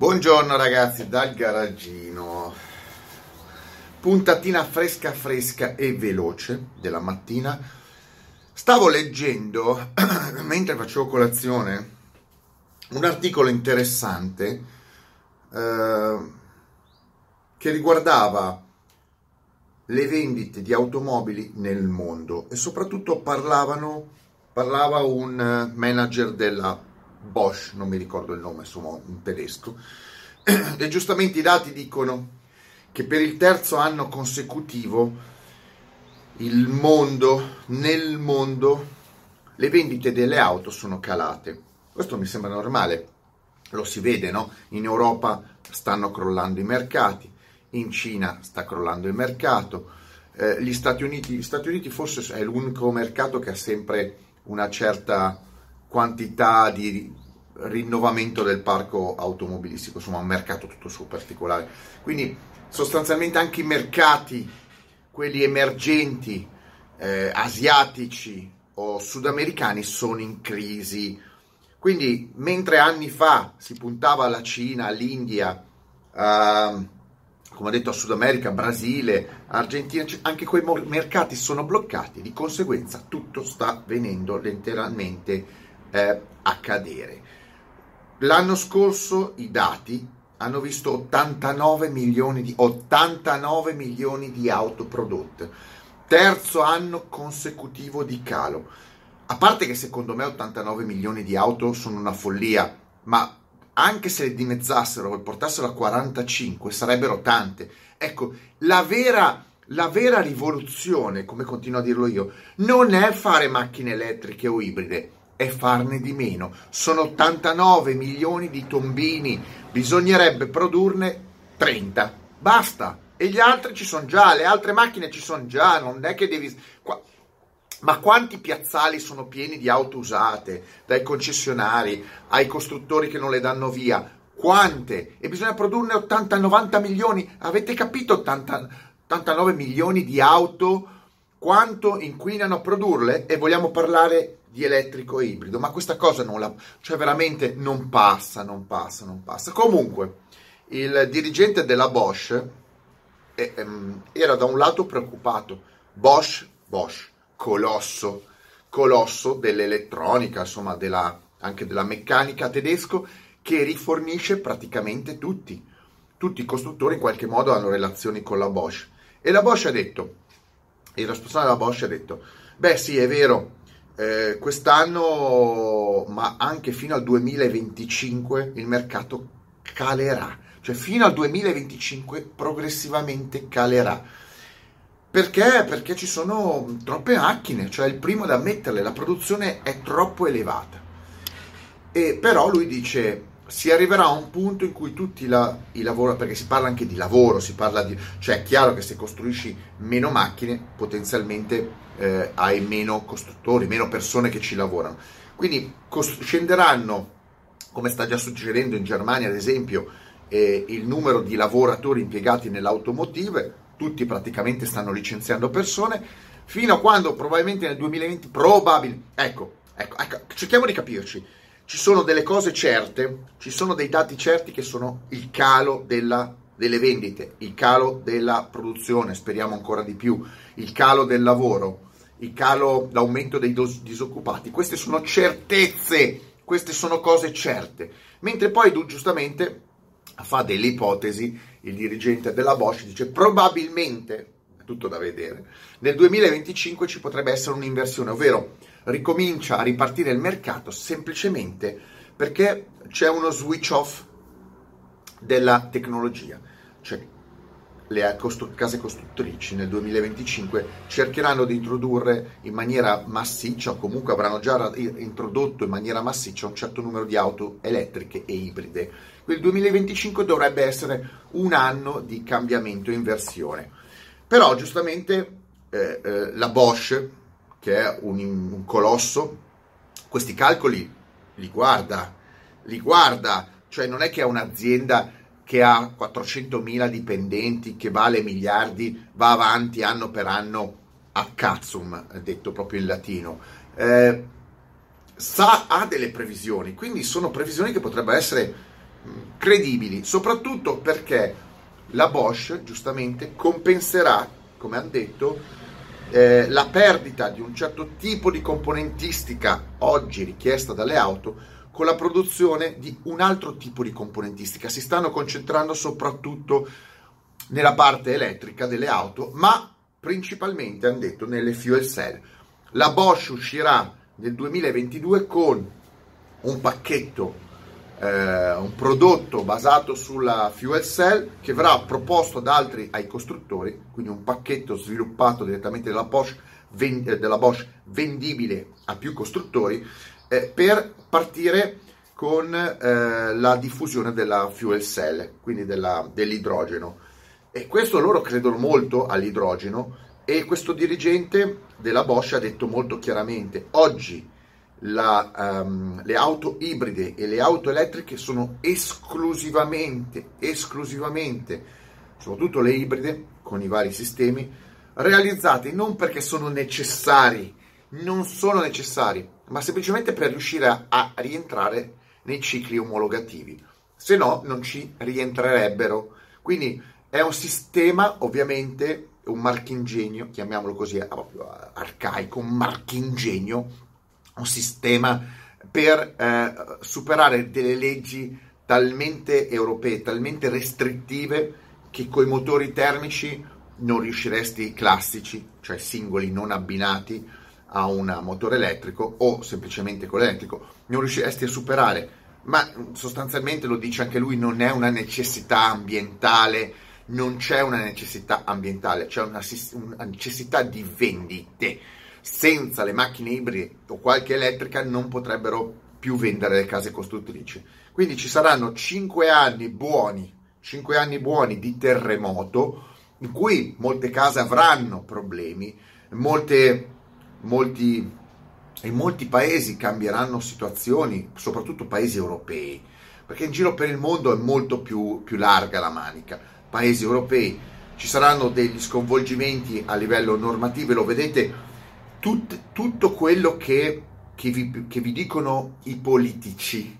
Buongiorno ragazzi dal garagino. Puntatina fresca fresca e veloce della mattina. Stavo leggendo mentre facevo colazione un articolo interessante eh, che riguardava le vendite di automobili nel mondo e soprattutto parlavano, parlava un manager della Bosch, non mi ricordo il nome, insomma, un tedesco, e giustamente i dati dicono che per il terzo anno consecutivo il mondo, nel mondo, le vendite delle auto sono calate. Questo mi sembra normale, lo si vede, no? In Europa stanno crollando i mercati, in Cina sta crollando il mercato, eh, gli, Stati Uniti, gli Stati Uniti forse è l'unico mercato che ha sempre una certa quantità di rinnovamento del parco automobilistico, insomma un mercato tutto suo particolare. Quindi sostanzialmente anche i mercati, quelli emergenti, eh, asiatici o sudamericani, sono in crisi. Quindi mentre anni fa si puntava alla Cina, all'India, uh, come ho detto a Sud America, Brasile, Argentina, anche quei mercati sono bloccati, di conseguenza tutto sta venendo letteralmente eh, a cadere. L'anno scorso i dati hanno visto 89 milioni di, 89 milioni di auto prodotte, terzo anno consecutivo di calo. A parte che secondo me 89 milioni di auto sono una follia, ma anche se le dimezzassero e portassero a 45 sarebbero tante. Ecco, la vera, la vera rivoluzione, come continuo a dirlo io, non è fare macchine elettriche o ibride, è farne di meno. Sono 89 milioni di tombini, bisognerebbe produrne 30. Basta. E gli altri ci sono già, le altre macchine ci sono già, non è che devi... Ma quanti piazzali sono pieni di auto usate, dai concessionari ai costruttori che non le danno via? Quante? E bisogna produrne 80-90 milioni. Avete capito 80, 89 milioni di auto? Quanto inquinano a produrle? E vogliamo parlare di elettrico e ibrido, ma questa cosa non la... cioè veramente non passa, non passa, non passa. Comunque, il dirigente della Bosch eh, ehm, era da un lato preoccupato. Bosch, Bosch colosso, colosso dell'elettronica, insomma della, anche della meccanica tedesco, che rifornisce praticamente tutti. Tutti i costruttori in qualche modo hanno relazioni con la Bosch. E la Bosch ha detto, il responsabile della Bosch ha detto, beh sì è vero, eh, quest'anno, ma anche fino al 2025, il mercato calerà. Cioè fino al 2025 progressivamente calerà perché? Perché ci sono troppe macchine, cioè il primo ad ammetterle, la produzione è troppo elevata. E però lui dice si arriverà a un punto in cui tutti la, i lavoro, perché si parla anche di lavoro, si parla di, cioè è chiaro che se costruisci meno macchine potenzialmente eh, hai meno costruttori, meno persone che ci lavorano. Quindi cos- scenderanno, come sta già succedendo in Germania ad esempio, eh, il numero di lavoratori impiegati nell'automotive, tutti praticamente stanno licenziando persone, fino a quando probabilmente nel 2020, probabile, ecco, ecco, ecco, cerchiamo di capirci, ci sono delle cose certe, ci sono dei dati certi che sono il calo della, delle vendite, il calo della produzione, speriamo ancora di più, il calo del lavoro, il calo, l'aumento dei dos- disoccupati, queste sono certezze, queste sono cose certe, mentre poi giustamente fa delle ipotesi, il dirigente della Bosch dice probabilmente, tutto da vedere, nel 2025 ci potrebbe essere un'inversione, ovvero ricomincia a ripartire il mercato semplicemente perché c'è uno switch off della tecnologia, cioè le costru- case costruttrici nel 2025 cercheranno di introdurre in maniera massiccia, o comunque avranno già introdotto in maniera massiccia un certo numero di auto elettriche e ibride. Il 2025 dovrebbe essere un anno di cambiamento e inversione. Però giustamente eh, eh, la Bosch, che è un, un colosso, questi calcoli li guarda, li guarda, cioè non è che è un'azienda che ha 400.000 dipendenti, che vale miliardi, va avanti anno per anno a cazzum, detto proprio in latino. Eh, sa, ha delle previsioni, quindi sono previsioni che potrebbero essere credibili, soprattutto perché la Bosch giustamente compenserà, come hanno detto, eh, la perdita di un certo tipo di componentistica oggi richiesta dalle auto con la produzione di un altro tipo di componentistica. Si stanno concentrando soprattutto nella parte elettrica delle auto, ma principalmente hanno detto nelle fuel cell. La Bosch uscirà nel 2022 con un pacchetto eh, un prodotto basato sulla fuel cell che verrà proposto ad altri ai costruttori, quindi un pacchetto sviluppato direttamente dalla Bosch, ven- eh, della Bosch vendibile a più costruttori eh, per partire con eh, la diffusione della fuel cell, quindi della, dell'idrogeno. E questo loro credono molto all'idrogeno e questo dirigente della Bosch ha detto molto chiaramente, oggi la, um, le auto ibride e le auto elettriche sono esclusivamente, esclusivamente, soprattutto le ibride con i vari sistemi, realizzate non perché sono necessari, non sono necessari, ma semplicemente per riuscire a, a rientrare nei cicli omologativi, se no non ci rientrerebbero. Quindi è un sistema ovviamente un marchingegno, chiamiamolo così arcaico, un marchingegno un sistema per eh, superare delle leggi talmente europee, talmente restrittive che con i motori termici non riusciresti classici, cioè singoli non abbinati a un motore elettrico o semplicemente con l'elettrico, non riusciresti a superare. Ma sostanzialmente lo dice anche lui, non è una necessità ambientale, non c'è una necessità ambientale, c'è una, una necessità di vendite senza le macchine ibride o qualche elettrica non potrebbero più vendere le case costruttrici. Quindi ci saranno 5 anni buoni, 5 anni buoni di terremoto in cui molte case avranno problemi, molte, molti, in molti paesi cambieranno situazioni, soprattutto paesi europei, perché in giro per il mondo è molto più, più larga la manica. Paesi europei ci saranno degli sconvolgimenti a livello normativo, lo vedete tut, tutto quello che, che, vi, che vi dicono i politici,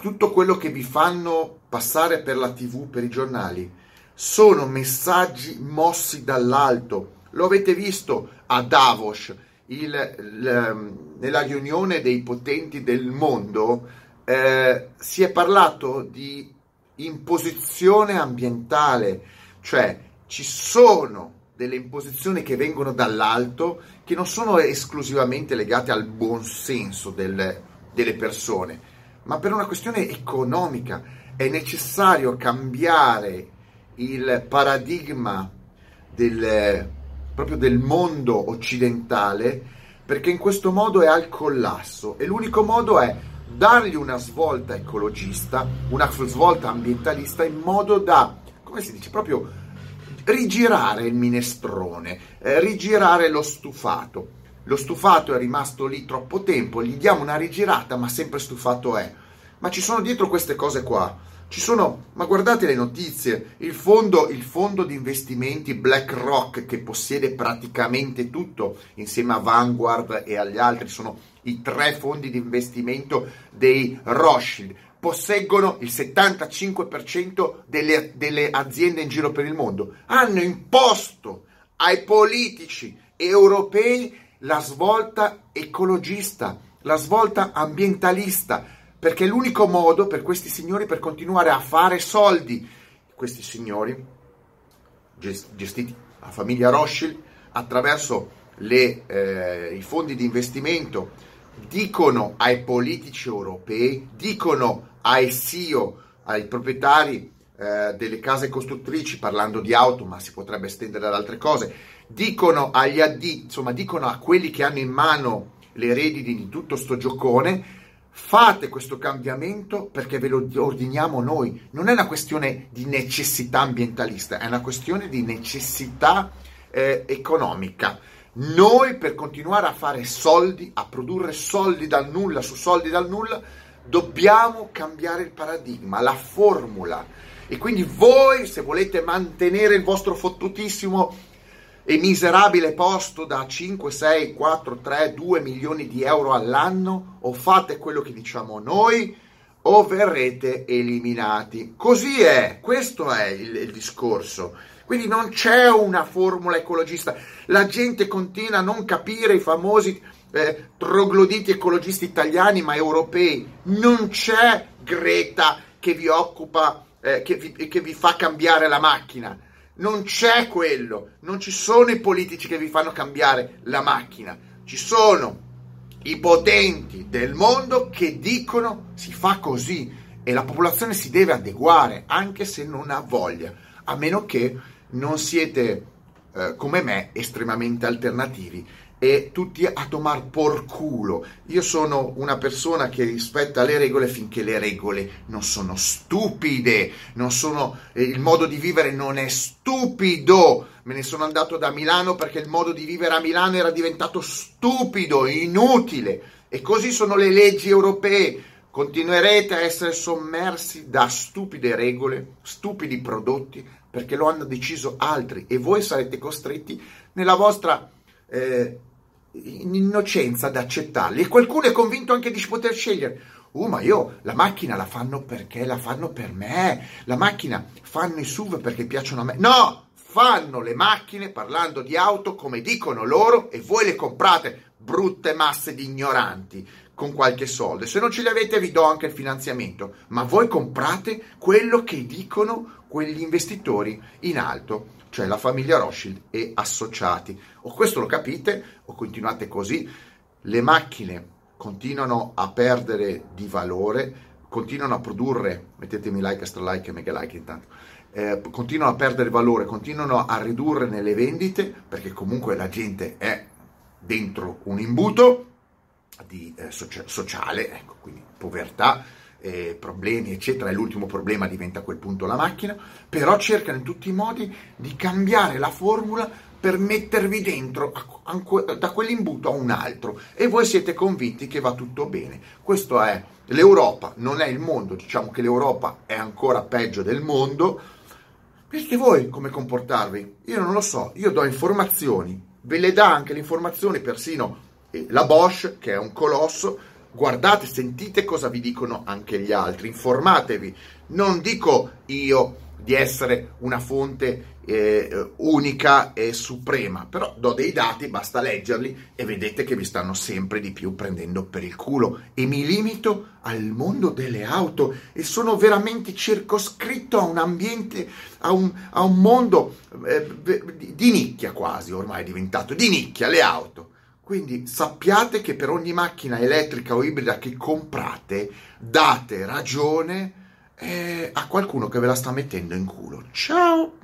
tutto quello che vi fanno passare per la tv, per i giornali, sono messaggi mossi dall'alto. Lo avete visto a Davos, il, il, nella riunione dei potenti del mondo, eh, si è parlato di imposizione ambientale, cioè ci sono delle imposizioni che vengono dall'alto, che non sono esclusivamente legate al buon senso del, delle persone, ma per una questione economica. È necessario cambiare il paradigma del, proprio del mondo occidentale perché in questo modo è al collasso e l'unico modo è dargli una svolta ecologista, una svolta ambientalista in modo da, come si dice, proprio rigirare il minestrone, eh, rigirare lo stufato. Lo stufato è rimasto lì troppo tempo, gli diamo una rigirata, ma sempre stufato è. Ma ci sono dietro queste cose qua. Ci sono, ma guardate le notizie, il fondo, il fondo di investimenti BlackRock che possiede praticamente tutto insieme a Vanguard e agli altri, sono i tre fondi di investimento dei Rothschild posseggono il 75% delle, delle aziende in giro per il mondo. Hanno imposto ai politici europei la svolta ecologista, la svolta ambientalista, perché è l'unico modo per questi signori per continuare a fare soldi. Questi signori, gestiti la famiglia Rothschild, attraverso le, eh, i fondi di investimento, dicono ai politici europei, dicono ai CEO, ai proprietari eh, delle case costruttrici, parlando di auto, ma si potrebbe estendere ad altre cose, dicono agli AD, insomma, dicono a quelli che hanno in mano le redini di tutto sto giocone, fate questo cambiamento perché ve lo ordiniamo noi. Non è una questione di necessità ambientalista, è una questione di necessità eh, economica. Noi per continuare a fare soldi, a produrre soldi dal nulla su soldi dal nulla, Dobbiamo cambiare il paradigma, la formula. E quindi voi, se volete mantenere il vostro fottutissimo e miserabile posto da 5, 6, 4, 3, 2 milioni di euro all'anno, o fate quello che diciamo noi, o verrete eliminati. Così è, questo è il, il discorso. Quindi non c'è una formula ecologista. La gente continua a non capire i famosi eh, trogloditi ecologisti italiani ma europei. Non c'è Greta che vi occupa, eh, che, vi, che vi fa cambiare la macchina. Non c'è quello. Non ci sono i politici che vi fanno cambiare la macchina. Ci sono i potenti del mondo che dicono si fa così e la popolazione si deve adeguare anche se non ha voglia, a meno che non siete eh, come me estremamente alternativi e tutti a tomar por culo. Io sono una persona che rispetta le regole finché le regole non sono stupide, non sono, eh, il modo di vivere non è stupido. Me ne sono andato da Milano perché il modo di vivere a Milano era diventato stupido, inutile. E così sono le leggi europee. Continuerete a essere sommersi da stupide regole, stupidi prodotti, perché lo hanno deciso altri e voi sarete costretti nella vostra eh, in innocenza ad accettarli e qualcuno è convinto anche di poter scegliere. Uh, ma io la macchina la fanno perché la fanno per me. La macchina fanno i SUV perché piacciono a me. No, fanno le macchine parlando di auto come dicono loro e voi le comprate, brutte masse di ignoranti, con qualche soldo. Se non ce li avete vi do anche il finanziamento, ma voi comprate quello che dicono quegli investitori in alto cioè la famiglia Rothschild e associati. O questo lo capite o continuate così. Le macchine continuano a perdere di valore, continuano a produrre, mettetemi like, extra like e mega like intanto, eh, continuano a perdere valore, continuano a ridurre nelle vendite perché comunque la gente è dentro un imbuto di, eh, socia- sociale, ecco, quindi povertà, eh, problemi, eccetera, e l'ultimo problema diventa a quel punto la macchina, però cercano in tutti i modi di cambiare la formula per mettervi dentro da quell'imbuto a un altro e voi siete convinti che va tutto bene. Questo è l'Europa, non è il mondo, diciamo che l'Europa è ancora peggio del mondo. Perché voi come comportarvi? Io non lo so, io do informazioni, ve le dà anche le informazioni persino eh, la Bosch, che è un colosso, guardate, sentite cosa vi dicono anche gli altri, informatevi. Non dico io di essere una fonte eh, unica e suprema, però do dei dati, basta leggerli e vedete che vi stanno sempre di più prendendo per il culo. E mi limito al mondo delle auto e sono veramente circoscritto a un ambiente, a un, a un mondo eh, di nicchia quasi ormai è diventato, di nicchia le auto. Quindi sappiate che per ogni macchina elettrica o ibrida che comprate date ragione eh, a qualcuno che ve la sta mettendo in culo. Ciao!